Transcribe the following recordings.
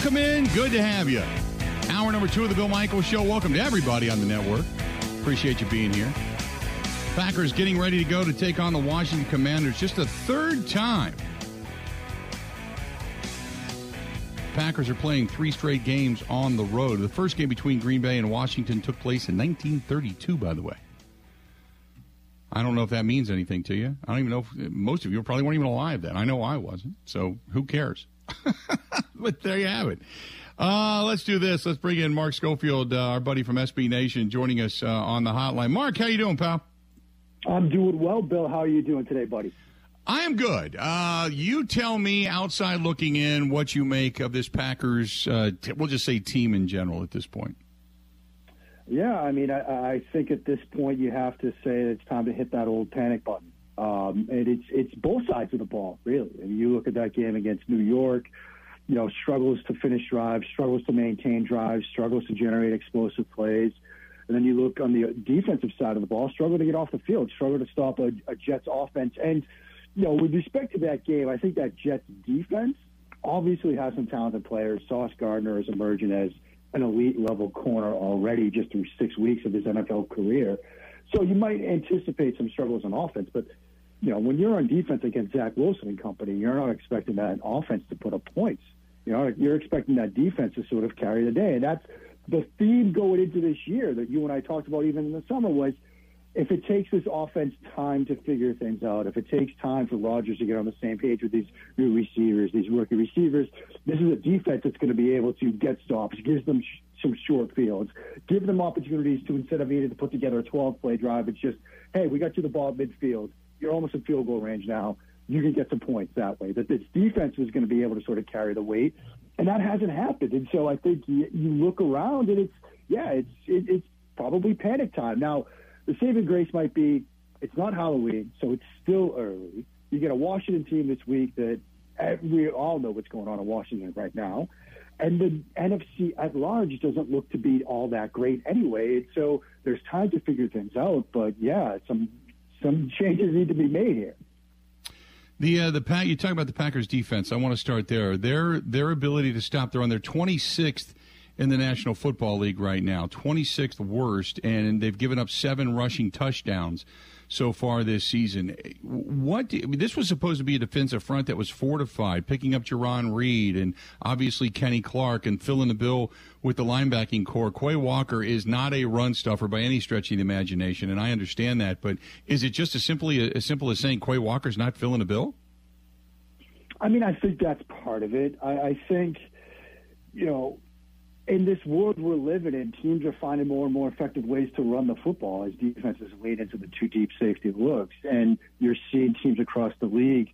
Welcome in. Good to have you. Hour number two of the Bill Michaels Show. Welcome to everybody on the network. Appreciate you being here. Packers getting ready to go to take on the Washington Commanders just a third time. Packers are playing three straight games on the road. The first game between Green Bay and Washington took place in 1932, by the way. I don't know if that means anything to you. I don't even know if most of you probably weren't even alive then. I know I wasn't. So who cares? but there you have it. Uh, let's do this. Let's bring in Mark Schofield, uh, our buddy from SB Nation, joining us uh, on the hotline. Mark, how you doing, pal? I'm doing well, Bill. How are you doing today, buddy? I am good. Uh, you tell me, outside looking in, what you make of this Packers. Uh, t- we'll just say team in general at this point. Yeah, I mean, I, I think at this point you have to say it's time to hit that old panic button. Um, and it's it's both sides of the ball, really. I mean, you look at that game against New York, you know, struggles to finish drives, struggles to maintain drives, struggles to generate explosive plays. And then you look on the defensive side of the ball, struggle to get off the field, struggle to stop a, a Jets offense. And, you know, with respect to that game, I think that Jets defense obviously has some talented players. Sauce Gardner is emerging as – an elite level corner already just through six weeks of his NFL career. So you might anticipate some struggles on offense, but you know when you're on defense against Zach Wilson and company, you're not expecting that offense to put up points. You know, you're expecting that defense to sort of carry the day, and that's the theme going into this year that you and I talked about even in the summer was if it takes this offense time to figure things out, if it takes time for Rodgers to get on the same page with these new receivers, these rookie receivers, this is a defense that's going to be able to get stops, gives them sh- some short fields, give them opportunities to instead of needing to put together a 12 play drive, it's just, hey, we got you the ball midfield. You're almost in field goal range now. You can get some points that way. That this defense is going to be able to sort of carry the weight, and that hasn't happened. And so I think you, you look around and it's yeah, it's it, it's probably panic time now the saving grace might be it's not Halloween, so it's still early. You get a Washington team this week that eh, we all know what's going on in Washington right now. And the NFC at large doesn't look to be all that great anyway. So there's time to figure things out. But yeah, some some changes need to be made here. The uh, the Pat you talk about the Packers defense. I want to start there. Their their ability to stop They're on their 26th in the National Football League right now, 26th worst, and they've given up seven rushing touchdowns so far this season. What I mean, this was supposed to be a defensive front that was fortified, picking up Jarran Reed and obviously Kenny Clark and filling the bill with the linebacking core. Quay Walker is not a run stuffer by any stretch of the imagination, and I understand that. But is it just as simply as simple as saying Quay Walker's not filling the bill? I mean, I think that's part of it. I, I think, you know, in this world we're living in, teams are finding more and more effective ways to run the football as defenses lean into the two deep safety looks. And you're seeing teams across the league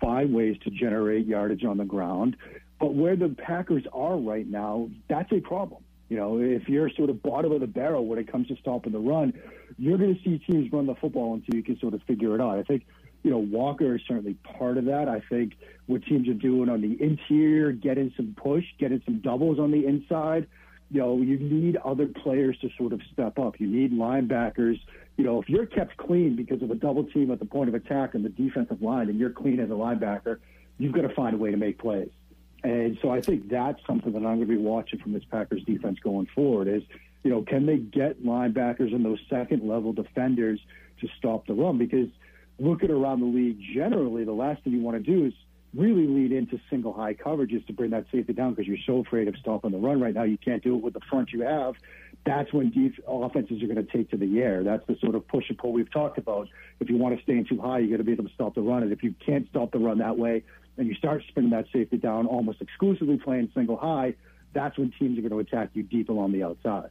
find ways to generate yardage on the ground. But where the Packers are right now, that's a problem. You know, if you're sort of bottom of the barrel when it comes to stopping the run, you're going to see teams run the football until you can sort of figure it out. I think you know, Walker is certainly part of that. I think what teams are doing on the interior, getting some push, getting some doubles on the inside. You know, you need other players to sort of step up. You need linebackers. You know, if you're kept clean because of a double team at the point of attack and the defensive line, and you're clean as a linebacker, you've got to find a way to make plays. And so I think that's something that I'm going to be watching from this Packers defense going forward is, you know, can they get linebackers and those second level defenders to stop the run? Because – looking around the league generally, the last thing you want to do is really lead into single high coverages to bring that safety down because you're so afraid of stopping the run right now. You can't do it with the front you have. That's when def- offenses are going to take to the air. That's the sort of push and pull we've talked about. If you want to stay in too high, you got to be able to stop the run. And if you can't stop the run that way, and you start spinning that safety down, almost exclusively playing single high, that's when teams are going to attack you deep along the outside.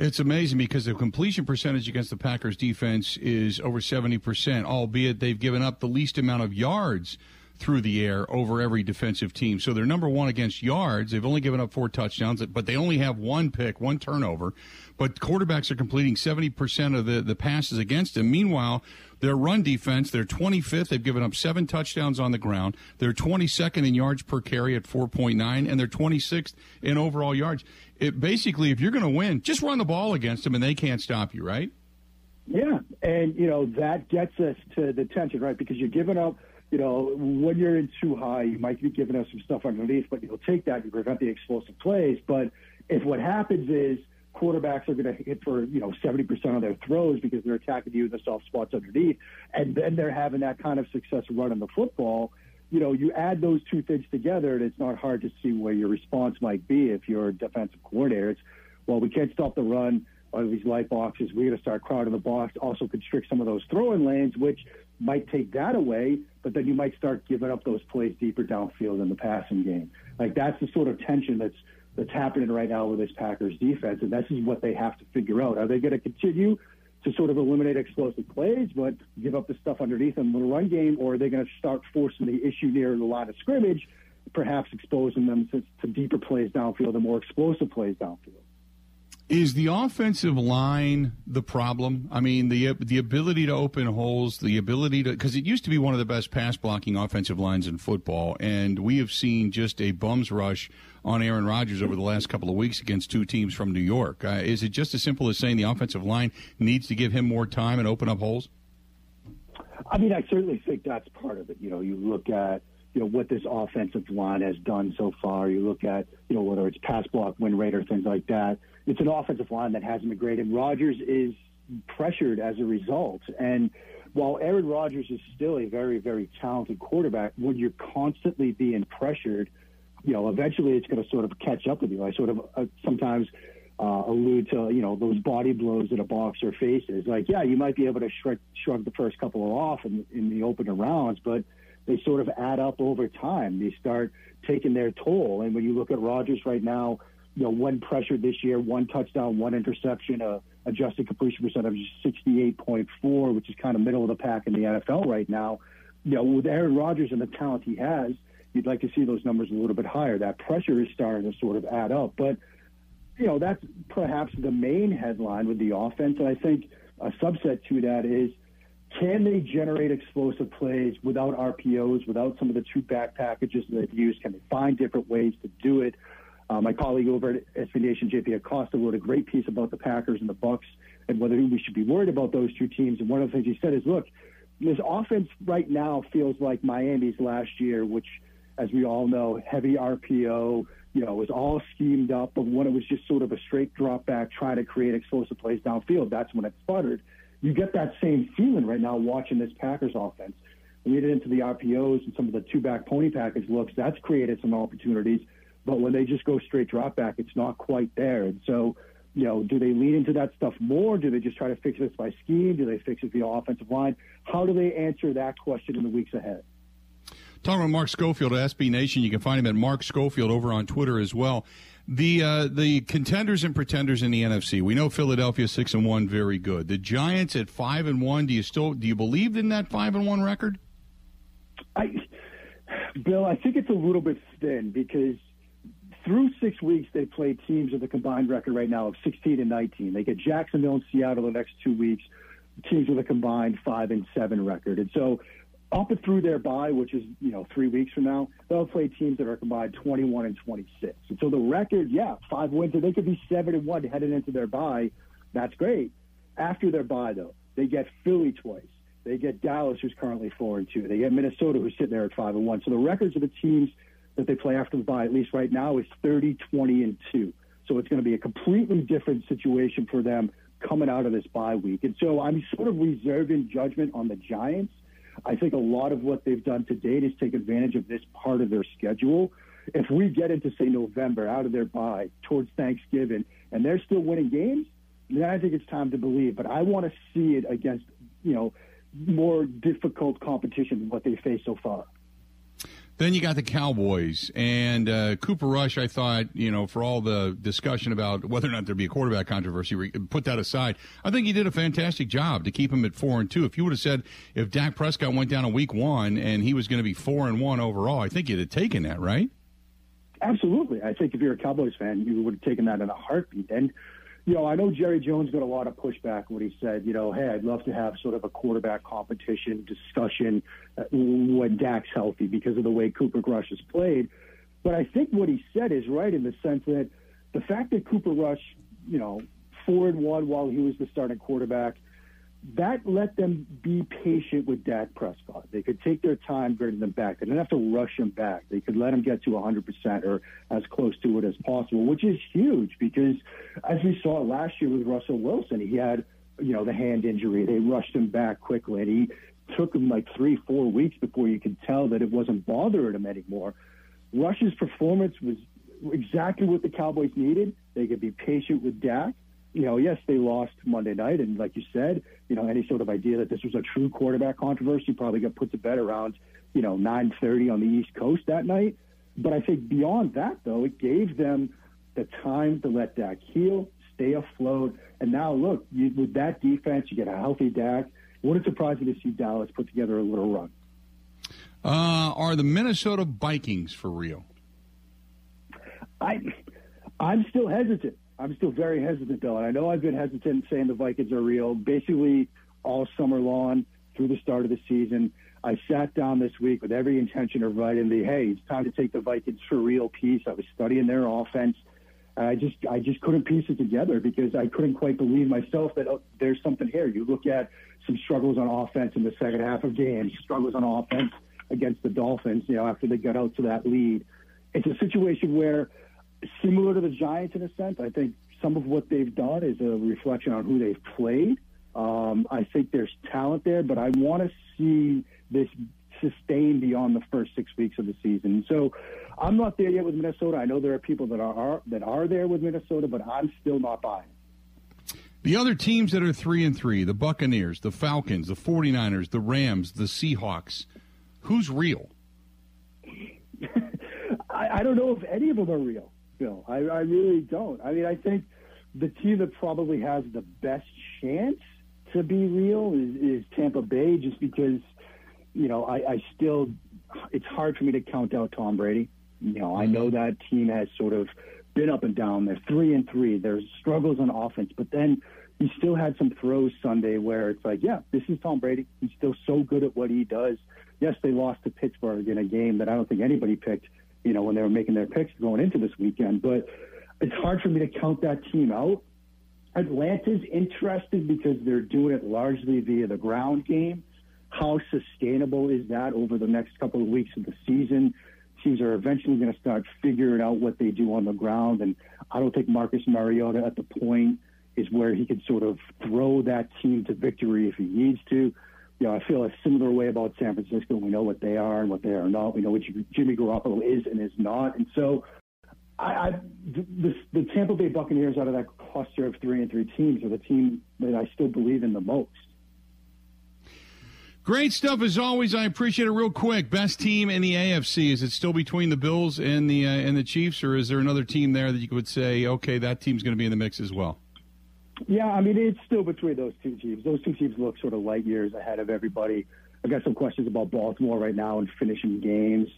It's amazing because the completion percentage against the Packers defense is over 70%, albeit they've given up the least amount of yards through the air over every defensive team. So they're number one against yards. They've only given up four touchdowns, but they only have one pick, one turnover. But quarterbacks are completing 70% of the, the passes against them. Meanwhile, their run defense, they're 25th. They've given up seven touchdowns on the ground. They're 22nd in yards per carry at 4.9, and they're 26th in overall yards. It, basically, if you're going to win, just run the ball against them, and they can't stop you, right? Yeah, and you know that gets us to the tension, right? Because you're giving up you know, when you're in too high, you might be giving us some stuff underneath, but you'll take that to prevent the explosive plays. But if what happens is quarterbacks are going to hit for you know 70% of their throws because they're attacking you in the soft spots underneath, and then they're having that kind of success running the football. You know, you add those two things together, and it's not hard to see where your response might be if you're a defensive coordinator. It's well, we can't stop the run of these light boxes. We're going to start crowding the box, also constrict some of those throwing lanes, which might take that away, but then you might start giving up those plays deeper downfield in the passing game. Like that's the sort of tension that's that's happening right now with this Packers defense, and this is what they have to figure out. Are they going to continue to sort of eliminate explosive plays, but give up the stuff underneath in the run game, or are they going to start forcing the issue near the line of scrimmage, perhaps exposing them to, to deeper plays downfield and more explosive plays downfield? Is the offensive line the problem? I mean, the the ability to open holes, the ability to because it used to be one of the best pass blocking offensive lines in football, and we have seen just a bums rush on Aaron Rodgers over the last couple of weeks against two teams from New York. Uh, is it just as simple as saying the offensive line needs to give him more time and open up holes? I mean, I certainly think that's part of it. You know, you look at you know what this offensive line has done so far. You look at you know whether it's pass block win rate or things like that it's an offensive line that hasn't been great, and Rodgers is pressured as a result. And while Aaron Rodgers is still a very, very talented quarterback, when you're constantly being pressured, you know, eventually it's going to sort of catch up with you. I sort of uh, sometimes uh, allude to, you know, those body blows that a boxer faces. Like, yeah, you might be able to shrug, shrug the first couple of off in, in the opener rounds, but they sort of add up over time. They start taking their toll. And when you look at Rodgers right now, you know, one pressure this year, one touchdown, one interception, a adjusted completion percentage of 68.4, which is kind of middle of the pack in the NFL right now. You know, with Aaron Rodgers and the talent he has, you'd like to see those numbers a little bit higher. That pressure is starting to sort of add up. But, you know, that's perhaps the main headline with the offense. And I think a subset to that is can they generate explosive plays without RPOs, without some of the two back packages that they've used? Can they find different ways to do it? Uh, my colleague over at SB Nation, JP Acosta, wrote a great piece about the Packers and the Bucks and whether we should be worried about those two teams. And one of the things he said is, look, this offense right now feels like Miami's last year, which, as we all know, heavy RPO, you know, was all schemed up. But when it was just sort of a straight drop back, trying to create explosive plays downfield, that's when it sputtered. You get that same feeling right now watching this Packers offense. You get into the RPOs and some of the two back pony package looks, that's created some opportunities. But when they just go straight drop back, it's not quite there. And so, you know, do they lean into that stuff more? Do they just try to fix this by scheme? Do they fix it via offensive line? How do they answer that question in the weeks ahead? Talking about Mark Schofield at SB Nation, you can find him at Mark Schofield over on Twitter as well. The uh, the contenders and pretenders in the NFC. We know Philadelphia six and one, very good. The Giants at five and one. Do you still do you believe in that five and one record? I, Bill, I think it's a little bit thin because through six weeks, they played teams with a combined record right now of 16 and 19. They get Jacksonville and Seattle the next two weeks, teams with a combined five and seven record. And so, up and through their bye, which is you know three weeks from now, they'll play teams that are combined 21 and 26. And so the record, yeah, five wins, and they could be seven and one headed into their bye. That's great. After their bye, though, they get Philly twice. They get Dallas, who's currently four and two. They get Minnesota, who's sitting there at five and one. So the records of the teams that they play after the bye, at least right now, is 30, 20, and 2. So it's going to be a completely different situation for them coming out of this bye week. And so I'm sort of reserving judgment on the Giants. I think a lot of what they've done to date is take advantage of this part of their schedule. If we get into, say, November out of their bye towards Thanksgiving and they're still winning games, then I think it's time to believe. But I want to see it against, you know, more difficult competition than what they faced so far. Then you got the Cowboys and uh, Cooper Rush. I thought, you know, for all the discussion about whether or not there'd be a quarterback controversy, put that aside. I think he did a fantastic job to keep him at four and two. If you would have said if Dak Prescott went down in week one and he was going to be four and one overall, I think you'd have taken that, right? Absolutely. I think if you're a Cowboys fan, you would have taken that in a heartbeat. And you know, I know Jerry Jones got a lot of pushback when he said, you know, hey, I'd love to have sort of a quarterback competition discussion uh, when Dak's healthy because of the way Cooper Rush has played. But I think what he said is right in the sense that the fact that Cooper Rush, you know, four and one while he was the starting quarterback, that let them be patient with Dak Prescott. They could take their time bringing them back. They didn't have to rush him back. They could let him get to 100% or as close to it as possible, which is huge because as we saw last year with Russell Wilson, he had, you know, the hand injury. They rushed him back quickly and he took him like three, four weeks before you could tell that it wasn't bothering him anymore. Rush's performance was exactly what the Cowboys needed. They could be patient with Dak you know, yes, they lost Monday night, and like you said, you know, any sort of idea that this was a true quarterback controversy probably got put to bed around, you know, 9:30 on the East Coast that night. But I think beyond that, though, it gave them the time to let Dak heal, stay afloat, and now look, you, with that defense, you get a healthy Dak. Wouldn't surprise me to see Dallas put together a little run. Uh, are the Minnesota Vikings for real? I, I'm still hesitant. I'm still very hesitant, though. And I know I've been hesitant saying the Vikings are real basically all summer long through the start of the season. I sat down this week with every intention of writing the, hey, it's time to take the Vikings for real piece. I was studying their offense. And I just, I just couldn't piece it together because I couldn't quite believe myself that oh, there's something here. You look at some struggles on offense in the second half of games, struggles on offense against the Dolphins, you know, after they got out to that lead. It's a situation where similar to the Giants in a sense. I think some of what they've done is a reflection on who they've played. Um, I think there's talent there, but I want to see this sustained beyond the first six weeks of the season. So I'm not there yet with Minnesota. I know there are people that are, that are there with Minnesota, but I'm still not buying. The other teams that are three and three, the Buccaneers, the Falcons, the 49ers, the Rams, the Seahawks, who's real? I, I don't know if any of them are real. Bill. I, I really don't. I mean, I think the team that probably has the best chance to be real is, is Tampa Bay, just because you know I, I still it's hard for me to count out Tom Brady. You know, I know that team has sort of been up and down. They're three and three. There's struggles on offense, but then he still had some throws Sunday where it's like, yeah, this is Tom Brady. He's still so good at what he does. Yes, they lost to Pittsburgh in a game that I don't think anybody picked you know, when they were making their picks going into this weekend. But it's hard for me to count that team out. Atlanta's interested because they're doing it largely via the ground game. How sustainable is that over the next couple of weeks of the season? Teams are eventually going to start figuring out what they do on the ground, and I don't think Marcus Mariota at the point is where he can sort of throw that team to victory if he needs to you know, I feel a similar way about San Francisco. We know what they are and what they are not. We know what Jimmy Garoppolo is and is not. And so, I, I the, the Tampa Bay Buccaneers out of that cluster of three and three teams are the team that I still believe in the most. Great stuff as always. I appreciate it. Real quick, best team in the AFC is it still between the Bills and the uh, and the Chiefs, or is there another team there that you would say, okay, that team's going to be in the mix as well? Yeah, I mean, it's still between those two teams. Those two teams look sort of light years ahead of everybody. I got some questions about Baltimore right now and finishing games.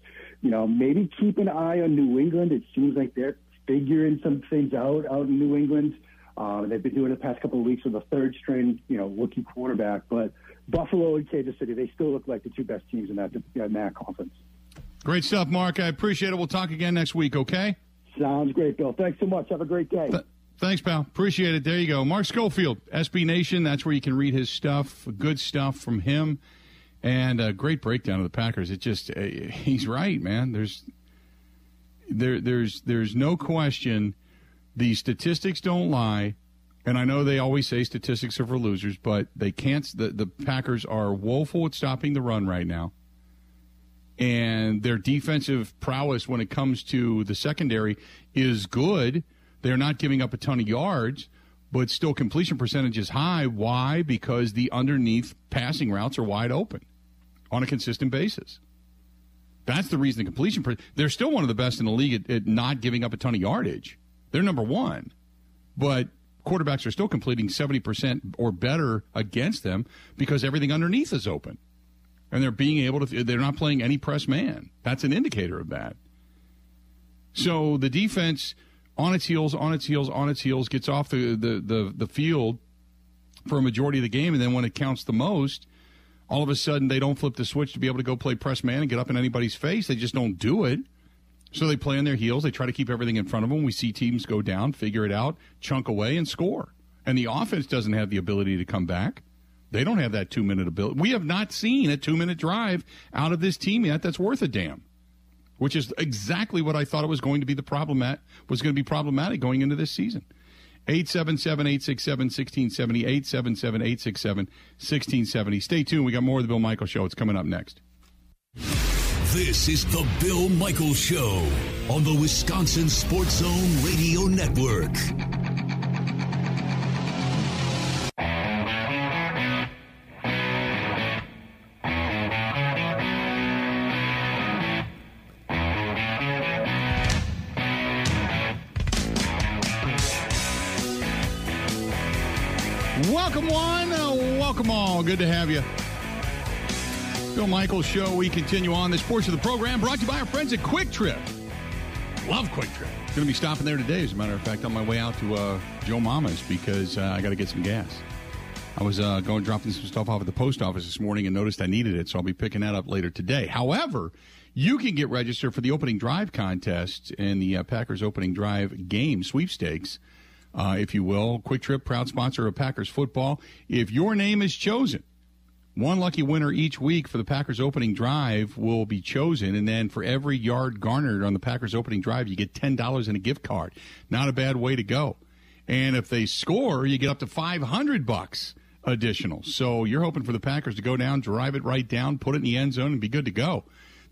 You know, maybe keep an eye on New England. It seems like they're figuring some things out out in New England. Uh, they've been doing it the past couple of weeks with a third string, you know, rookie quarterback. But Buffalo and Kansas City, they still look like the two best teams in that, in that conference. Great stuff, Mark. I appreciate it. We'll talk again next week, okay? Sounds great, Bill. Thanks so much. Have a great day. Th- Thanks, pal. Appreciate it. There you go. Mark Schofield, SB Nation. That's where you can read his stuff. Good stuff from him. And a great breakdown of the Packers. It just, uh, he's right, man. There's, there, there's, there's no question. The statistics don't lie. And I know they always say statistics are for losers, but they can't. The, the Packers are woeful at stopping the run right now. And their defensive prowess when it comes to the secondary is good they're not giving up a ton of yards, but still completion percentage is high. Why? Because the underneath passing routes are wide open on a consistent basis. That's the reason the completion. Per- they're still one of the best in the league at, at not giving up a ton of yardage. They're number one, but quarterbacks are still completing 70% or better against them because everything underneath is open. And they're being able to, they're not playing any press man. That's an indicator of that. So the defense on its heels, on its heels, on its heels, gets off the, the, the, the field for a majority of the game, and then when it counts the most, all of a sudden they don't flip the switch to be able to go play press man and get up in anybody's face. They just don't do it. So they play on their heels. They try to keep everything in front of them. We see teams go down, figure it out, chunk away, and score. And the offense doesn't have the ability to come back. They don't have that two minute ability. We have not seen a two minute drive out of this team yet that's worth a damn. Which is exactly what I thought it was going to be the problem at was going to be problematic going into this season. 877 867 1670, 877 867 1670. Stay tuned. We got more of the Bill Michael Show. It's coming up next. This is the Bill Michael Show on the Wisconsin Sports Zone Radio Network. Welcome one, uh, welcome all. Good to have you. Bill Michaels Show. We continue on this portion of the program brought to you by our friends at Kwik Trip. Love Kwik Trip. Going to be stopping there today, as a matter of fact, on my way out to uh, Joe Mama's because uh, I got to get some gas. I was uh, going dropping some stuff off at the post office this morning and noticed I needed it, so I'll be picking that up later today. However, you can get registered for the opening drive contest and the uh, Packers opening drive game sweepstakes uh, if you will. Kwik Trip, proud sponsor of Packers football. If your name is chosen, one lucky winner each week for the Packers opening drive will be chosen, and then for every yard garnered on the Packers opening drive, you get ten dollars in a gift card. Not a bad way to go. And if they score, you get up to five hundred bucks additional. So you're hoping for the Packers to go down, drive it right down, put it in the end zone, and be good to go.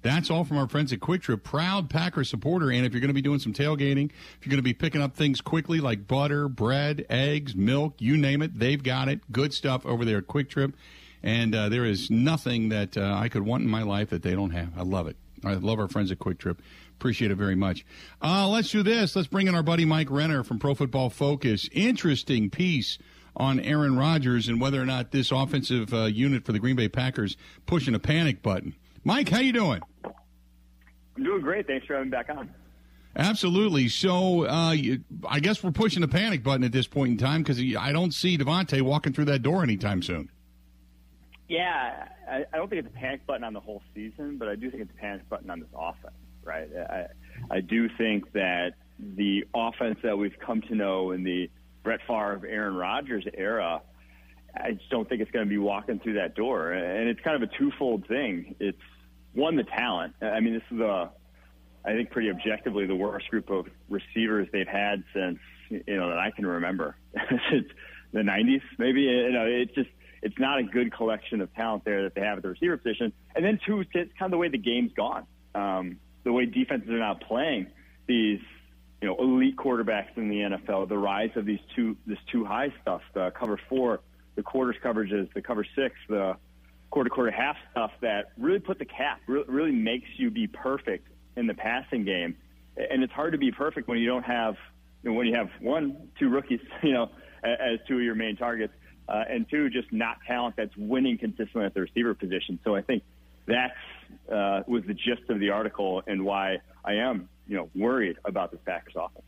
That's all from our friends at Kwik Trip, proud Packer supporter. And if you're going to be doing some tailgating, if you're going to be picking up things quickly like butter, bread, eggs, milk, you name it, they've got it. Good stuff over there at Kwik Trip. And uh, there is nothing that uh, I could want in my life that they don't have. I love it. I love our friends at Kwik Trip. Appreciate it very much. Uh, let's do this. Let's bring in our buddy Mike Renner from Pro Football Focus. Interesting piece on Aaron Rodgers and whether or not this offensive uh, unit for the Green Bay Packers pushing a panic button. Mike, how you doing? I'm doing great. Thanks for having me back on. Absolutely. So, uh, you, I guess we're pushing the panic button at this point in time because I don't see Davante walking through that door anytime soon. Yeah, I, I don't think it's a panic button on the whole season, but I do think it's a panic button on this offense. Right. I, I do think that the offense that we've come to know in the Brett Favre, Aaron Rodgers era, I just don't think it's going to be walking through that door. And it's kind of a twofold thing. It's one, the talent. I mean, this is a, I think, pretty objectively the worst group of receivers they've had since you know that I can remember since the '90s. Maybe you know, it's just it's not a good collection of talent there that they have at the receiver position. And then two, it's kind of the way the game's gone, um, the way defenses are not playing these you know elite quarterbacks in the NFL. The rise of these two this two high stuff, the cover four, the quarters coverages, the cover six, the quarter quarter half stuff that really put the cap, really makes you be perfect in the passing game. And it's hard to be perfect when you don't have, you know, when you have one, two rookies, you know, as two of your main targets, uh, and two, just not talent that's winning consistently at the receiver position. So I think that's uh, was the gist of the article and why I am, you know, worried about the Packers offense.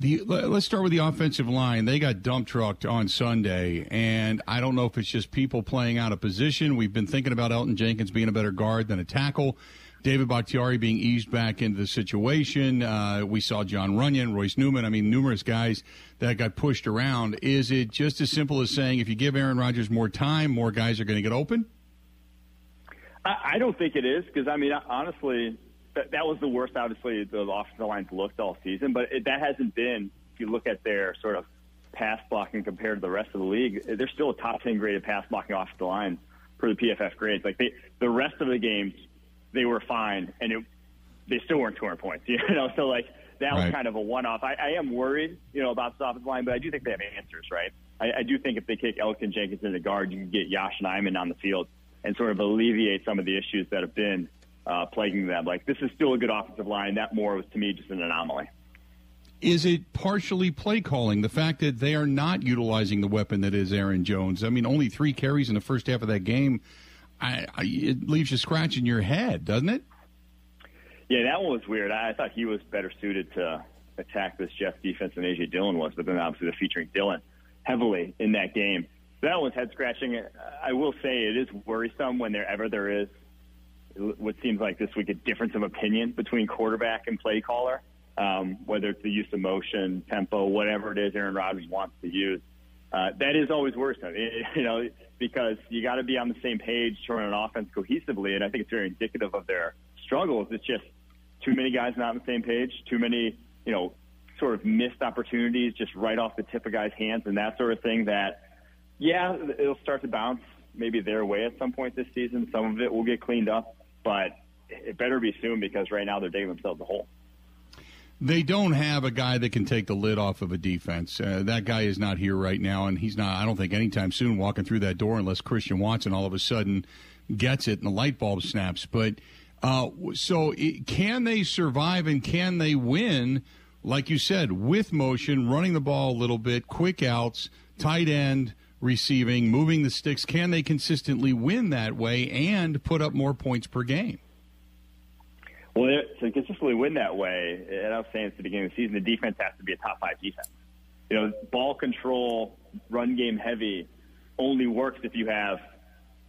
The, let's start with the offensive line. They got dump trucked on Sunday, and I don't know if it's just people playing out of position. We've been thinking about Elgton Jenkins being a better guard than a tackle. David Bakhtiari being eased back into the situation. Uh, we saw Jon Runyan, Royce Newman. I mean, numerous guys that got pushed around. Is it just as simple as saying if you give Aaron Rodgers more time, more guys are going to get open? I, don't think it is because I mean, honestly, that, that was the worst. Obviously, the offensive lines looked all season, but it, that hasn't been. If you look at their sort of pass blocking compared to the rest of the league, they're still a top ten graded pass blocking offensive line for the PFF grades. Like they, the rest of the games, they were fine, and it, they still weren't 200 points. You know, so like that right. was kind of a one-off. I, I am worried, you know, about the offensive line, but I do think they have answers, right? I, I do think if they kick Elgton Jenkins in the guard, you can get Yosh Nijman on the field and sort of alleviate some of the issues that have been uh, plaguing them. Like this is still a good offensive line. That more was to me just an anomaly. Is it partially play calling? The fact that they are not utilizing the weapon that is Aaron Jones. I mean, only three carries in the first half of that game. I, I, it leaves you scratching your head, doesn't it? Yeah, that one was weird. I, I thought he was better suited to attack this Jets defense than AJ Dillon was, but then obviously they're featuring Dillon heavily in that game. that one's head scratching. I will say it is worrisome whenever there is what seems like this week a difference of opinion between quarterback and play caller, um, whether it's the use of motion, tempo, whatever it is Aaron Rodgers wants to use. uh, that is always worse. You know, because you got to be on the same page to run an offense cohesively, and I think it's very indicative of their struggles. It's just too many guys not on the same page, too many, you know, sort of missed opportunities just right off the tip of guys' hands and that sort of thing. That, yeah, it'll start to bounce maybe their way at some point this season. Some of it will get cleaned up, but it better be soon because right now they're digging themselves a hole. They don't have a guy that can take the lid off of a defense. Uh, that guy is not here right now, and he's not, I don't think, anytime soon walking through that door unless Christian Watson all of a sudden gets it and the light bulb snaps. But uh, so it, can they survive and can they win, like you said, with motion, running the ball a little bit, quick outs, tight end? Receiving, moving the sticks, can they consistently win that way and put up more points per game? Well, to consistently win that way, and I was saying at the beginning of the season, the defense has to be a top five defense. You know, ball control, run game heavy, only works if you have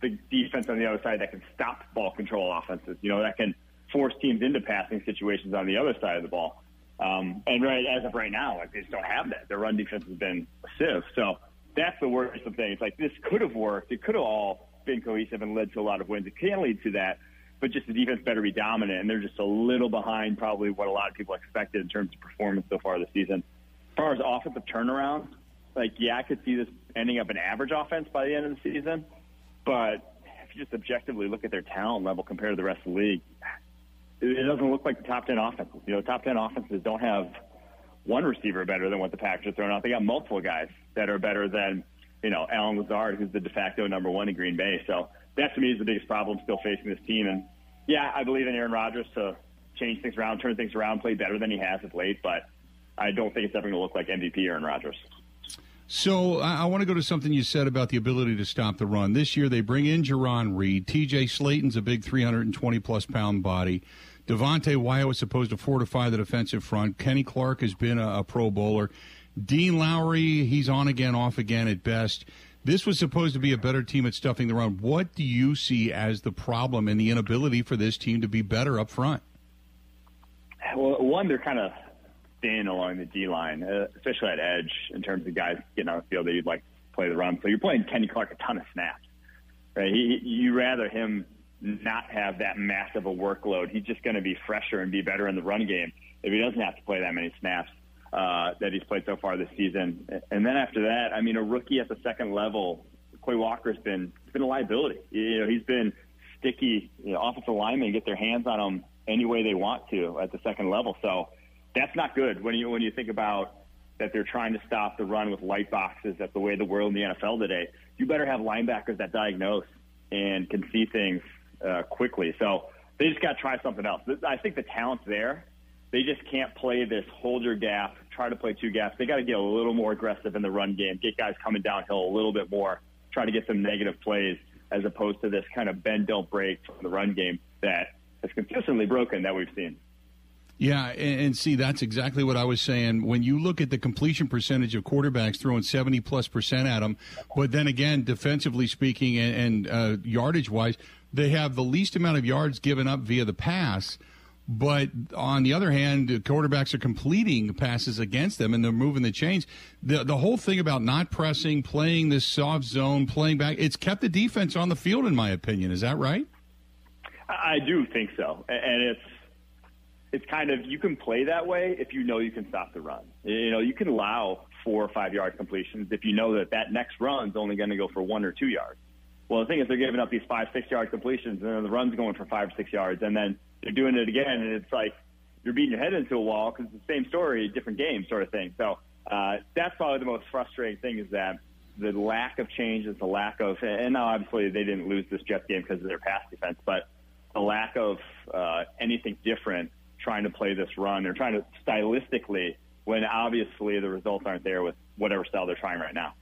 the defense on the other side that can stop ball control offenses. You know, that can force teams into passing situations on the other side of the ball. Um, and right as of right now, like they just don't have that. Their run defense has been a sieve. So that's the worrisome thing. It's like this could have worked. It could have all been cohesive and led to a lot of wins. It can lead to that but just the defense better be dominant, and they're just a little behind probably what a lot of people expected in terms of performance so far this season. As far as offensive turnaround, like yeah, I could see this ending up an average offense by the end of the season, but if you just objectively look at their talent level compared to the rest of the league, it doesn't look like the top ten offenses. You know, top ten offenses don't have one receiver better than what the Packers are throwing out. They got multiple guys that are better than you know Allen Lazard, who's the de facto number one in Green Bay. So that to me is the biggest problem still facing this team. And yeah, I believe in Aaron Rodgers to change things around, turn things around, play better than he has of late. But I don't think it's ever going to look like MVP Aaron Rodgers. So I want to go to something you said about the ability to stop the run. This year they bring in Jarran Reed. T.J. Slaton's a big 320 plus pound body. Devonte Wyatt was supposed to fortify the defensive front. Kenny Clark has been a, a Pro Bowler. Dean Lowry, he's on again, off again at best. This was supposed to be a better team at stuffing the run. What do you see as the problem and the inability for this team to be better up front? Well, one, they're kind of thin along the D line, uh, especially at edge in terms of guys getting on the field that you'd like to play the run. So you're playing Kenny Clark a ton of snaps, right? He, you rather him not have that massive a workload. He's just going to be fresher and be better in the run game if he doesn't have to play that many snaps uh, that he's played so far this season. And then after that, I mean, a rookie at the second level, Quay Walker's been been a liability. You know, he's been sticky. You know, offensive linemen get their hands on him any way they want to at the second level. So that's not good when you when you think about that they're trying to stop the run with light boxes. That's the way the world in the NFL today. You better have linebackers that diagnose and can see things uh, quickly. So they just got to try something else. I think the talent's there. They just can't play this hold your gap, try to play two gaps. They got to get a little more aggressive in the run game, get guys coming downhill a little bit more, try to get some negative plays as opposed to this kind of bend don't break from the run game that has consistently broken that we've seen. Yeah, and, see, that's exactly what I was saying. When you look at the completion percentage of quarterbacks throwing 70 plus percent at them, but then again, defensively speaking and, and uh, yardage wise, they have the least amount of yards given up via the pass. But on the other hand, quarterbacks are completing passes against them and they're moving the chains. The the whole thing about not pressing, playing this soft zone, playing back, it's kept the defense on the field, in my opinion. Is that right? I do think so, and it's it's kind of you can play that way if you know you can stop the run. You know, you can allow four or five yard completions if you know that that next run's only going to go for one or two yards. Well, the thing is, they're giving up these five, six yard completions, and then the run's going for five or six yards, and then they're doing it again, and it's like you're beating your head into a wall because it's the same story, different game, sort of thing. So uh, that's probably the most frustrating thing is that the lack of change is the lack of, and obviously they didn't lose this Jets game because of their pass defense, but the lack of uh, anything different trying to play this run. They're trying to stylistically when obviously the results aren't there with whatever style they're trying right now.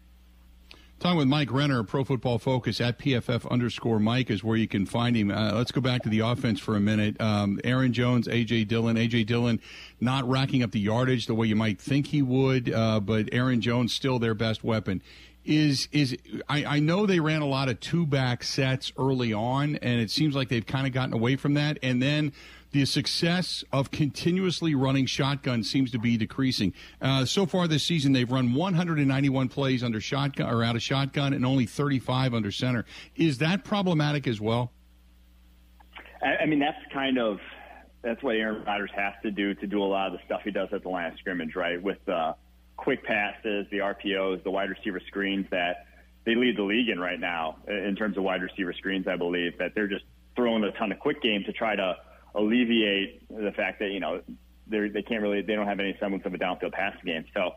Talking with Mike Renner, Pro Football Focus at PFF underscore Mike is where you can find him. Uh, let's go back to the offense for a minute. Um, Aaron Jones, AJ Dillon, AJ Dillon not racking up the yardage the way you might think he would, uh, but Aaron Jones still their best weapon. Is is I, I know they ran a lot of two back sets early on, and it seems like they've kind of gotten away from that. And then the success of continuously running shotgun seems to be decreasing. Uh, so far this season, they've run 191 plays under shotgun or out of shotgun, and only 35 under center. Is that problematic as well? I, I mean, that's kind of that's what Aaron Rodgers has to do to do a lot of the stuff he does at the line of scrimmage, right? With the quick passes, the RPOs, the wide receiver screens that they lead the league in right now in terms of wide receiver screens. I believe that they're just throwing a ton of quick game to try to alleviate the fact that you know they they can't really they don't have any semblance of a downfield passing game. So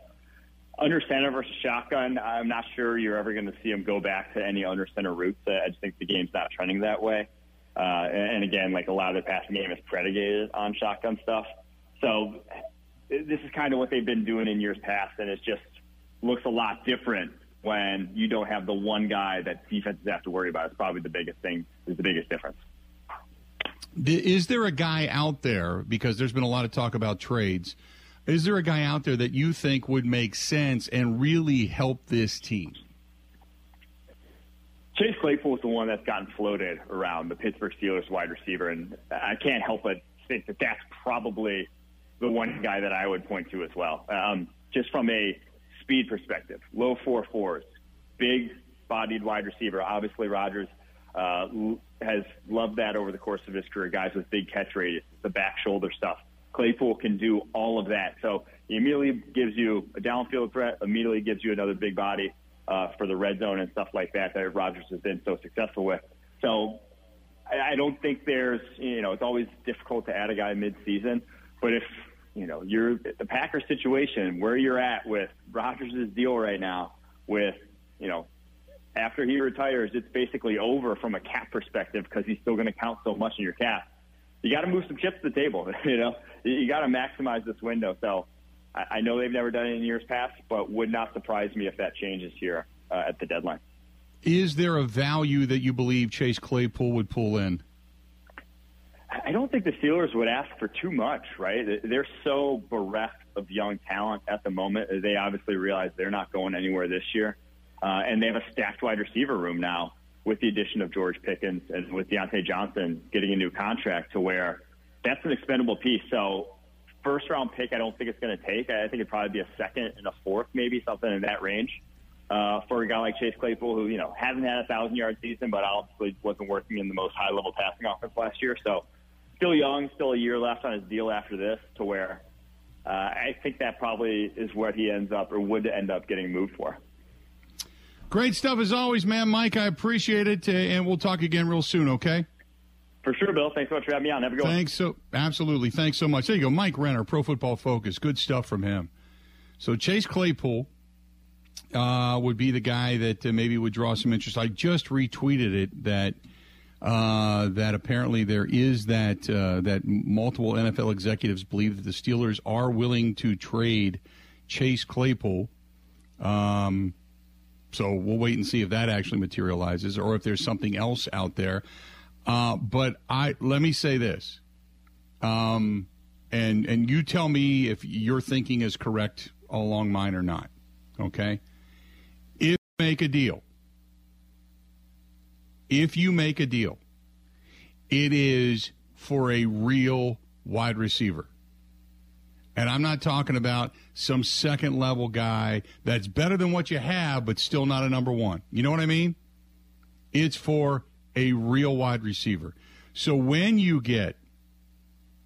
under center versus shotgun, I'm not sure you're ever going to see them go back to any under center routes. I just think the game's not trending that way. Uh, and again, like a lot of the passing game is predicated on shotgun stuff. So this is kind of what they've been doing in years past, and it just looks a lot different when you don't have the one guy that defenses have to worry about. It's probably the biggest thing. Is the biggest difference. Is there a guy out there because there's been a lot of talk about trades? Is there a guy out there that you think would make sense and really help this team? Chase Claypool is the one that's gotten floated around the Pittsburgh Steelers wide receiver, and I can't help but think that that's probably the one guy that I would point to as well. Um, just from a speed perspective, low four fours, big bodied wide receiver. Obviously, Rodgers uh, has loved that over the course of his career. Guys with big catch radius, the back shoulder stuff. Claypool can do all of that. So he immediately gives you a downfield threat, immediately gives you another big body uh, for the red zone and stuff like that that Rodgers has been so successful with. So I, I don't think there's, you know, it's always difficult to add a guy mid-season, but if you know you're the Packers situation where you're at with Rodgers' deal right now, with you know after he retires, it's basically over from a cap perspective because he's still going to count so much in your cap. You got to move some chips to the table. You know, you got to maximize this window. So I, I know they've never done it in years past, but would not surprise me if that changes here uh, at the deadline. Is there a value that you believe Chase Claypool would pull in? I don't think the Steelers would ask for too much, right? They're so bereft of young talent at the moment. They obviously realize they're not going anywhere this year. Uh, and they have a stacked wide receiver room now with the addition of George Pickens and with Diontae Johnson getting a new contract to where that's an expendable piece. So first round pick, I don't think it's going to take. I think it'd probably be a second and a fourth, maybe something in that range. Uh, for a guy like Chase Claypool, who you know hasn't had a thousand yard season, but obviously wasn't working in the most high level passing offense last year, so still young, still a year left on his deal after this, to where uh, I think that probably is what he ends up or would end up getting moved for. Great stuff as always, man. Mike, I appreciate it, uh, and we'll talk again real soon, okay? For sure, Bill. Thanks so much for having me on. Have a good Thanks one. so absolutely. Thanks so much. There you go, Mike Renner, Pro Football Focus. Good stuff from him. So Chase Claypool uh, would be the guy that uh, maybe would draw some interest. I just retweeted it that uh, that apparently there is that uh, that multiple NFL executives believe that the Steelers are willing to trade Chase Claypool. Um, so we'll wait and see if that actually materializes or if there's something else out there. Uh, but I let me say this, um, and and you tell me if your thinking is correct along mine or not. Okay, if you make a deal, if you make a deal, it is for a real wide receiver. And I'm not talking about some second level guy that's better than what you have, but still not a number one. You know what I mean? It's for a real wide receiver. So when you get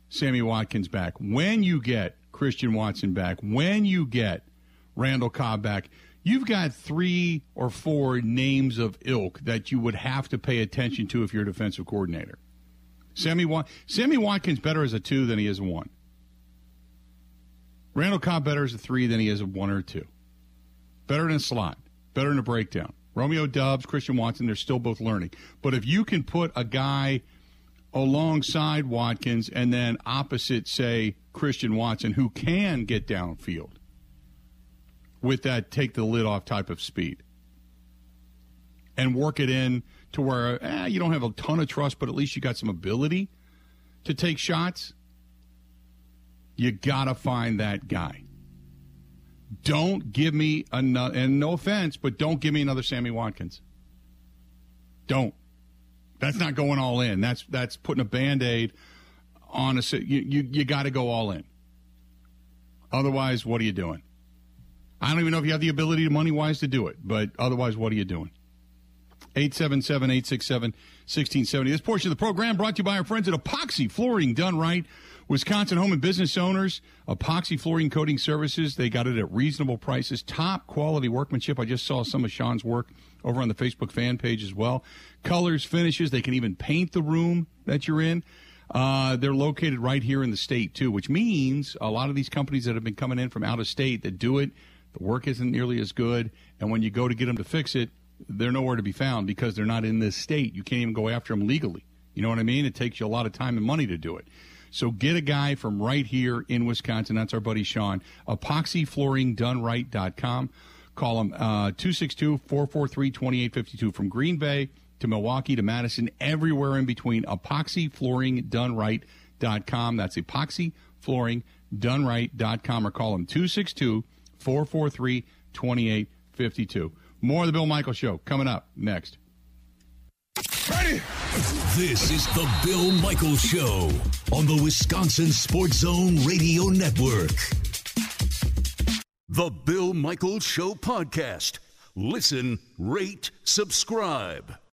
Sammy Watkins back, when you get Christian Watson back, when you get Randall Cobb back, you've got three or four names of ilk that you would have to pay attention to if you're a defensive coordinator. Sammy, Sammy Watkins better as a two than he is a one. Randall Cobb better as a three than he is a one or two. Better in a slot. Better in a breakdown. Romeo Doubs, Christian Watson, they're still both learning. But if you can put a guy alongside Watkins and then opposite, say, Christian Watson, who can get downfield with that take the lid off type of speed and work it in to where eh, you don't have a ton of trust, but at least you got some ability to take shots, you got to find that guy. Don't give me another, and no offense, but don't give me another Sammy Watkins. Don't. That's not going all in. That's that's putting a band aid on a you you, you got to go all in. Otherwise, what are you doing? I don't even know if you have the ability money wise to do it, but otherwise, what are you doing? 877 867 1670. This portion of the program brought to you by our friends at Epoxy Flooring Done Right. Wisconsin home and business owners, Epoxy Flooring Coating Services. They got it at reasonable prices, top quality workmanship. I just saw some of Sean's work over on the Facebook fan page as well. Colors, finishes, they can even paint the room that you're in. Uh, they're located right here in the state, too, which means a lot of these companies that have been coming in from out of state that do it, the work isn't nearly as good. And when you go to get them to fix it, they're nowhere to be found because they're not in this state. You can't even go after them legally. You know what I mean? It takes you a lot of time and money to do it. So get a guy from right here in Wisconsin. That's our buddy Sean. EpoxyFlooringDoneRight.com. Call him uh, 262 443 2852 from Green Bay to Milwaukee to Madison, everywhere in between. EpoxyFlooringDoneRight.com. That's EpoxyFlooringDoneRight.com or call him 262 443 2852. More of the Bill Michaels Show coming up next. Ready? This is the Bill Michaels Show on the Wisconsin Sports Zone Radio Network. The Bill Michaels Show podcast. Listen, rate, subscribe.